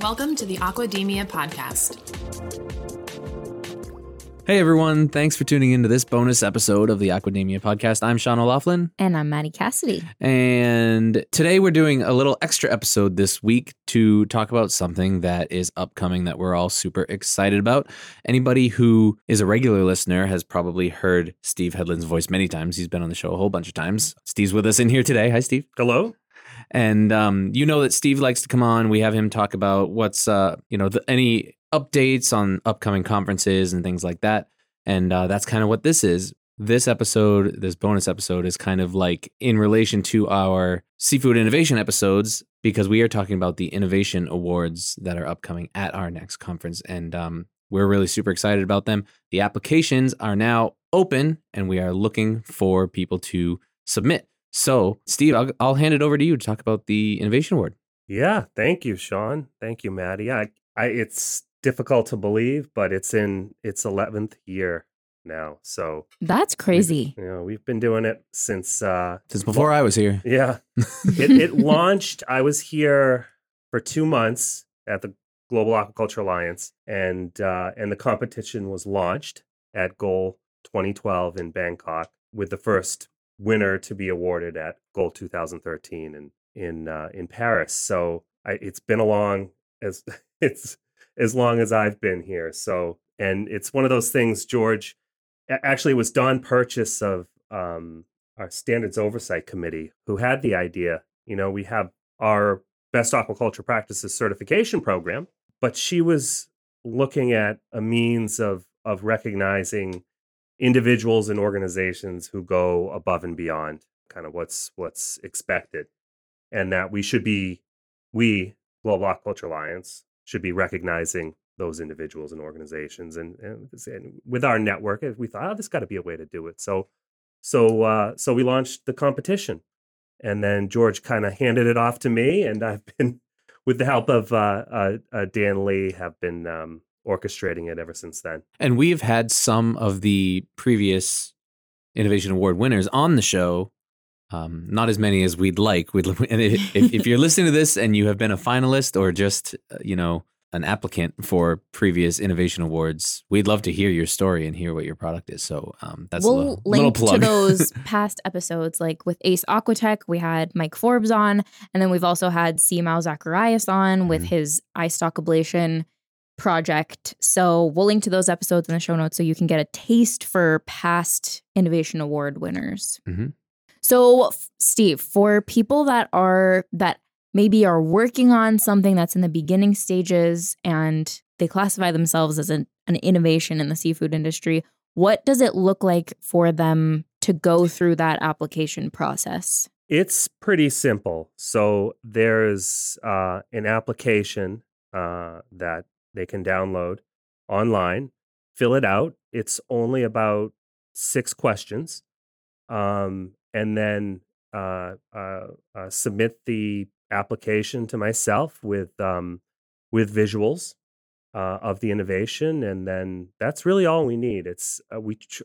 Welcome to the Aquademia podcast. Hey everyone, thanks for tuning into this bonus episode of the Aquademia podcast. I'm Sean O'Laughlin, And I'm Maddie Cassidy. and today we're doing a little extra episode this week to talk about something that is upcoming that we're all super excited about. Anybody who is a regular listener has probably heard Steve Hedlund's voice many times. He's been on the show a whole bunch of times. Steve's with us in here today. Hi, Steve. Hello? And um, you know that Steve likes to come on. We have him talk about what's uh, you know the, any updates on upcoming conferences and things like that. And uh, that's kind of what this is. This episode, this bonus episode, is kind of like in relation to our seafood innovation episodes because we are talking about the innovation awards that are upcoming at our next conference, and um, we're really super excited about them. The applications are now open, and we are looking for people to submit. So, Steve, I'll, I'll hand it over to you to talk about the Innovation Award. Yeah, thank you, Sean. Thank you, Maddie. I, I it's difficult to believe, but it's in its 11th year now. So, That's crazy. you know, we've been doing it since uh Since before I was here. yeah. it, it launched. I was here for 2 months at the Global Aquaculture Alliance and uh and the competition was launched at Goal 2012 in Bangkok with the first winner to be awarded at Goal 2013 in in uh, in Paris. So I, it's been along as it's as long as I've been here. So and it's one of those things, George. Actually, it was Dawn Purchase of um, our Standards Oversight Committee who had the idea. You know, we have our Best Aquaculture Practices certification program, but she was looking at a means of of recognizing individuals and organizations who go above and beyond kind of what's what's expected and that we should be we global aquaculture alliance should be recognizing those individuals and organizations and, and, and with our network we thought oh, there's got to be a way to do it so so uh, so we launched the competition and then george kind of handed it off to me and i've been with the help of uh, uh, uh, dan lee have been um, orchestrating it ever since then And we've had some of the previous Innovation Award winners on the show. Um, not as many as we'd like. We'd, and if, if you're listening to this and you have been a finalist or just, uh, you know, an applicant for previous Innovation Awards, we'd love to hear your story and hear what your product is. So um, that's a we'll little, link little plug. to those past episodes. Like with Ace Aquatec, we had Mike Forbes on, and then we've also had Simão Zacarias on with Mhm. his eyestalk ablation project. So we'll link to those episodes in the show notes so you can get a taste for past Innovation Award winners. Mhm. So, Steve, for people that are that maybe are working on something that's in the beginning stages and they classify themselves as an, an innovation in the seafood industry, what does it look like for them to go through that application process? It's pretty simple. So there's uh, an application uh, that they can download online, fill it out. It's only about six questions, um, and then uh, uh, uh, submit the application to myself with um, with visuals uh, of the innovation, and then that's really all we need. It's uh, we tr-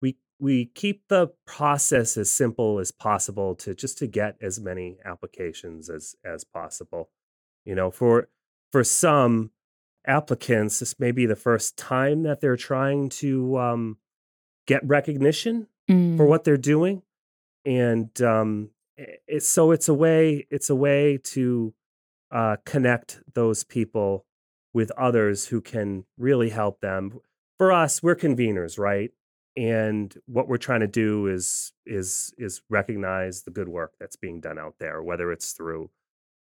we we keep the process as simple as possible to just to get as many applications as as possible. You know, for for some applicants, this may be the first time that they're trying to um, get recognition Mm. for what they're doing, and um, i- it's so it's a way it's a way to uh, connect those people with others who can really help them. For us, we're conveners, right? And what we're trying to do is is is recognize the good work that's being done out there, whether it's through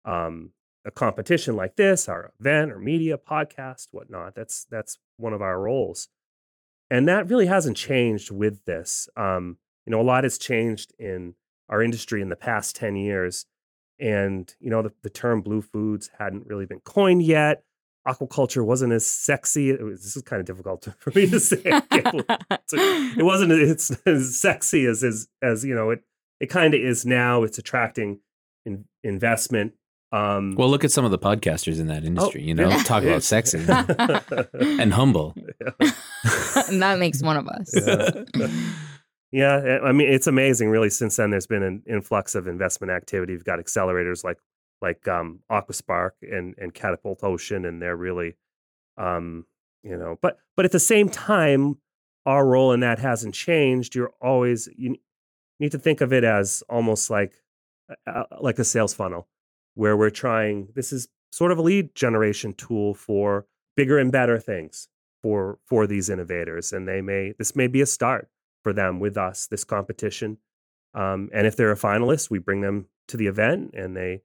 um, a competition like this, our event or media, podcast, whatnot. That's that's one of our roles, and that really hasn't changed with this. Um, you know, a lot has changed in our industry in the past ten years, and you know, the, the term blue foods hadn't really been coined yet. Aquaculture wasn't as sexy. It was, this is kind of difficult for me to say. I can't believe- so it wasn't it's as sexy as as as you know it it kind of is now it's attracting in, investment um Well, look at some of the podcasters in that industry. you know, yeah. talk about sexy and humble. and that makes one of us. Yeah. Yeah, eh, I mean it's amazing. Really, since then there's been an influx of investment activity. You've got accelerators like like um, Aquaspark and and Katapult Ocean, and they're really, um, you know, but but at the same time, our role in that hasn't changed. You're always you need to think of it as almost like uh, like a sales funnel, where we're trying. This is sort of a lead generation tool for bigger and better things for for these innovators, and they may this may be a start for them with us this competition. Um, and if they're a finalist, we bring them to the event and they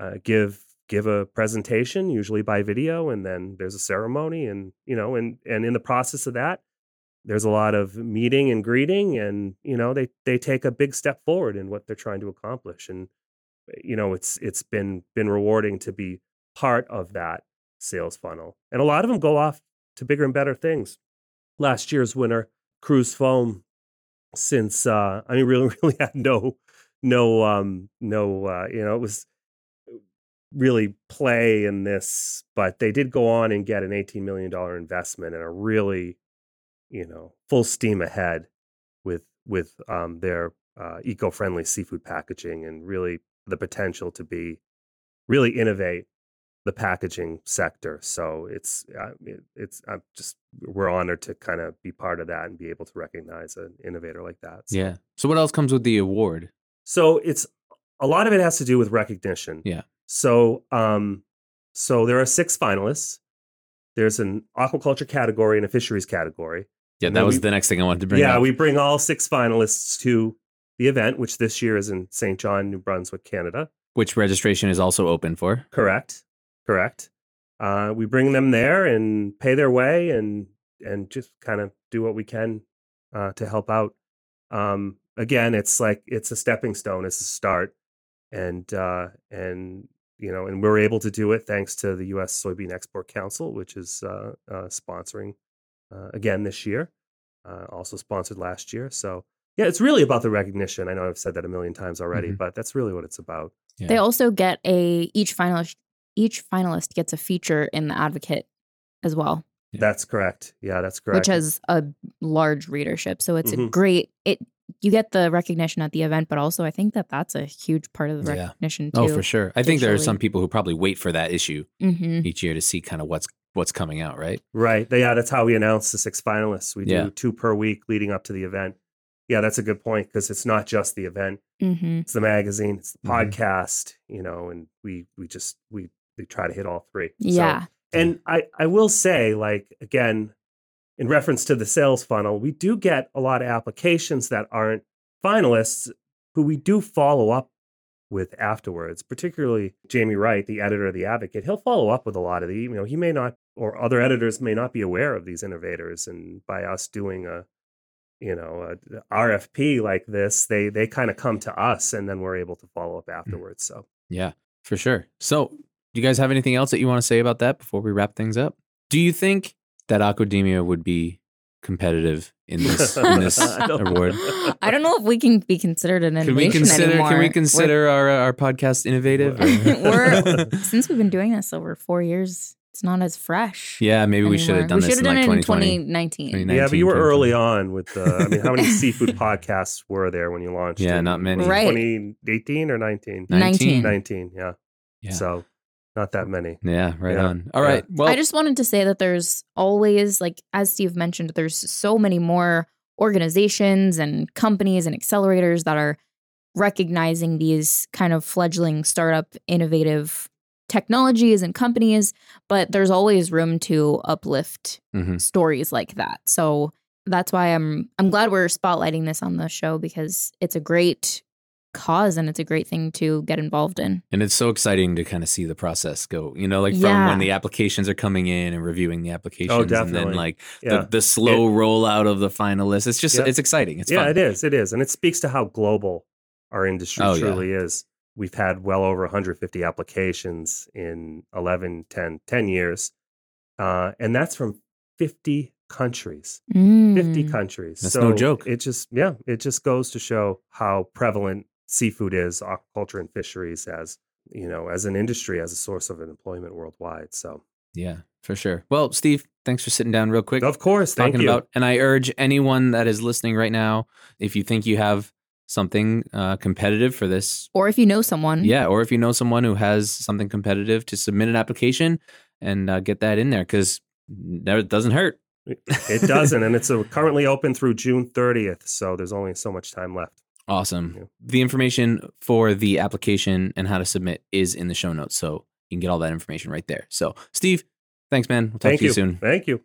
uh, give give a presentation, usually by video, and then there's a ceremony, and you know, and and in the process of that, there's a lot of meeting and greeting, and you know, they they take a big step forward in what they're trying to accomplish, and you know, it's it's been been rewarding to be part of that sales funnel, and a lot of them go off to bigger and better things. Last year's winner, Cruz Foam, since uh, I mean, really, really had no, no, um, no, uh, you know, it was really play in this, but they did go on and get an $18 million investment and are really, you know, full steam ahead with with um, their uh, eco-friendly seafood packaging and really the potential to be really innovate the packaging sector. So it's uh, it's I'm just we're honored to kind of be part of that and be able to recognize an innovator like that. So. Yeah. So what else comes with the award? So it's a lot of it has to do with recognition. Yeah. So, um, so there are six finalists. There's an aquaculture category and a fisheries category. Yeah, And that was we- the next thing I wanted to bring yeah, up. we bring all six finalists to the event, which this year is in St. John, New Brunswick, Canada. which registration is also open for. Correct. Correct. Uh, we bring them there and pay their way and and just kind of do what we can uh, to help out. Um, again, it's like it's a stepping stone, it's a start, and uh, and you know, and we're able to do it thanks to the U.S. Soybean Export Council, which is uh, uh, sponsoring uh, again this year, uh, also sponsored last year. So yeah, it's really about the recognition. I know I've said that a million times already, Mhm. but that's really what it's about. Yeah. They also get a each finalist each finalist gets a feature in the Advocate as well, That's correct. Yeah, that's correct. which has a large readership. So it's a Mhm. great it. You get the recognition at the event, but also I think that that's a huge part of the Yeah. recognition too. Oh, for sure. I think there are some people who probably wait for that issue hmm each year to see kind of what's what's coming out, right? Right. Yeah, that's how we announce the six finalists. We Yeah. do two per week leading up to the event. Yeah, that's a good point because it's not just the event; hmm it's the magazine, it's the Mhm. podcast, you know, and we we just we we try to hit all three. So- Yeah. and I I will say, like again, in reference to the sales funnel, we do get a lot of applications that aren't finalists who we do follow up with afterwards, particularly Jamie Wright, the editor of The Advocate. He'll follow up with a lot of the, you know, he may not, or other editors may not be aware of these innovators. And by us doing a, you know, a RFP like this, they they kind of come to us and then we're able to follow up mm. afterwards. So Yeah, for sure. So, do you guys have anything else that you want to say about that before we wrap things up? Do you think that Aquademia would be competitive in this in this award? I don't know if we can be considered an Can innovation we consider anymore. can we We're- consider our uh, our podcast innovative? We're- since we've been doing this over four years, it's not as fresh. yeah, maybe we should have done we this in have like done it in 2019. 2019. yeah, but you were early on with the. I mean, how many seafood podcasts were there when you launched? Yeah, in not many. Right. 2018 or 19? 19. 19, yeah. Yeah. So not that many. Yeah, right Yeah. on. All Yeah. right. Well, I just wanted to say that there's always, like, as Steve mentioned, there's so many more organizations and companies and accelerators that are recognizing these kind of fledgling startup innovative technologies and companies, but there's always room to uplift mhm. stories like that. So that's why I'm I'm glad we're spotlighting this on the show because it's a great cause and it's a great thing to get involved in. and it's so exciting to kind of see the process go. You know, like from Yeah. when the applications are coming in and reviewing the applications, and then like Yeah. the, the slow rollout of the finalists. It's just Yeah. it's exciting. It's yeah, fun. it is. It is. And it speaks to how global our industry Oh, yeah. truly is. We've had well over 150 applications in 11, 10, 10 years. Uh, and that's from 50 countries. 50 Mm. countries. That's so no joke. It just, yeah, it just goes to show how prevalent seafood is, aquaculture and fisheries as, you know, as an industry, as a source of employment worldwide. So Yeah, for sure. Well, Steve, thanks for sitting down real quick. Of course. Thank talking you. about, and I urge anyone that is listening right now, if you think you have something uh, competitive for this, Or if you know someone. yeah, or if you know someone who has something competitive, to submit an application and uh, get that in there because it doesn't hurt. it doesn't. And it's uh currently open through June 30th. So there's only so much time left. Awesome. Yeah. The information for the application and how to submit is in the show notes. So you can get all that information right there. So, Steve, thanks, man. We'll talk Thank to you you. soon. Thank you.